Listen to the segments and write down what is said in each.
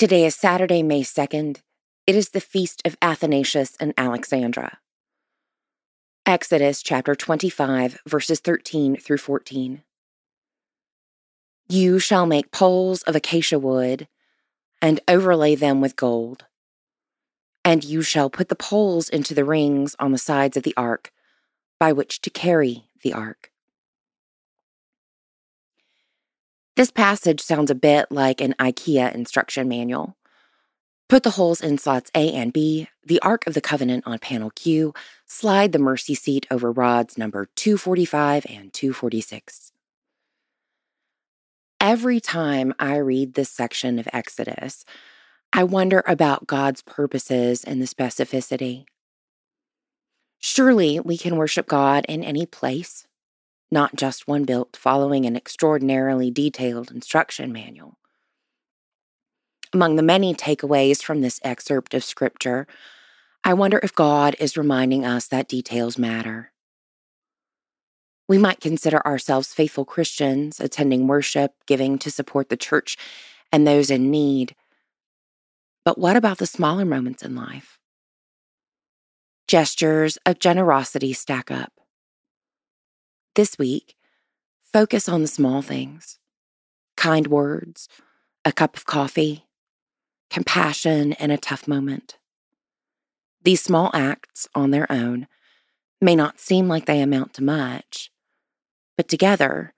Today is Saturday, May 2nd. It is the feast of Athanasius and Alexandra. Exodus chapter 25, verses 13 through 14. You shall make poles of acacia wood and overlay them with gold. And you shall put the poles into the rings on the sides of the ark by which to carry the ark. This passage sounds a bit like an IKEA instruction manual. Put the holes in slots A and B, the Ark of the Covenant on panel Q, slide the mercy seat over rods number 245 and 246. Every time I read this section of Exodus, I wonder about God's purposes and the specificity. Surely we can worship God in any place, not just one built following an extraordinarily detailed instruction manual. Among the many takeaways from this excerpt of Scripture, I wonder if God is reminding us that details matter. We might consider ourselves faithful Christians, attending worship, giving to support the church and those in need. But what about the smaller moments in life? Gestures of generosity stack up. This week, focus on the small things kind words, a cup of coffee, compassion in a tough moment. These small acts on their own may not seem like they amount to much, but together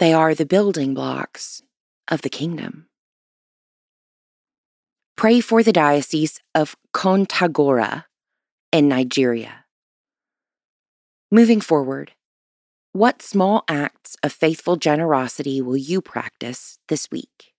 they are the building blocks of the kingdom. Pray for the Diocese of Kontagora in Nigeria. Moving forward, what small acts of faithful generosity will you practice this week?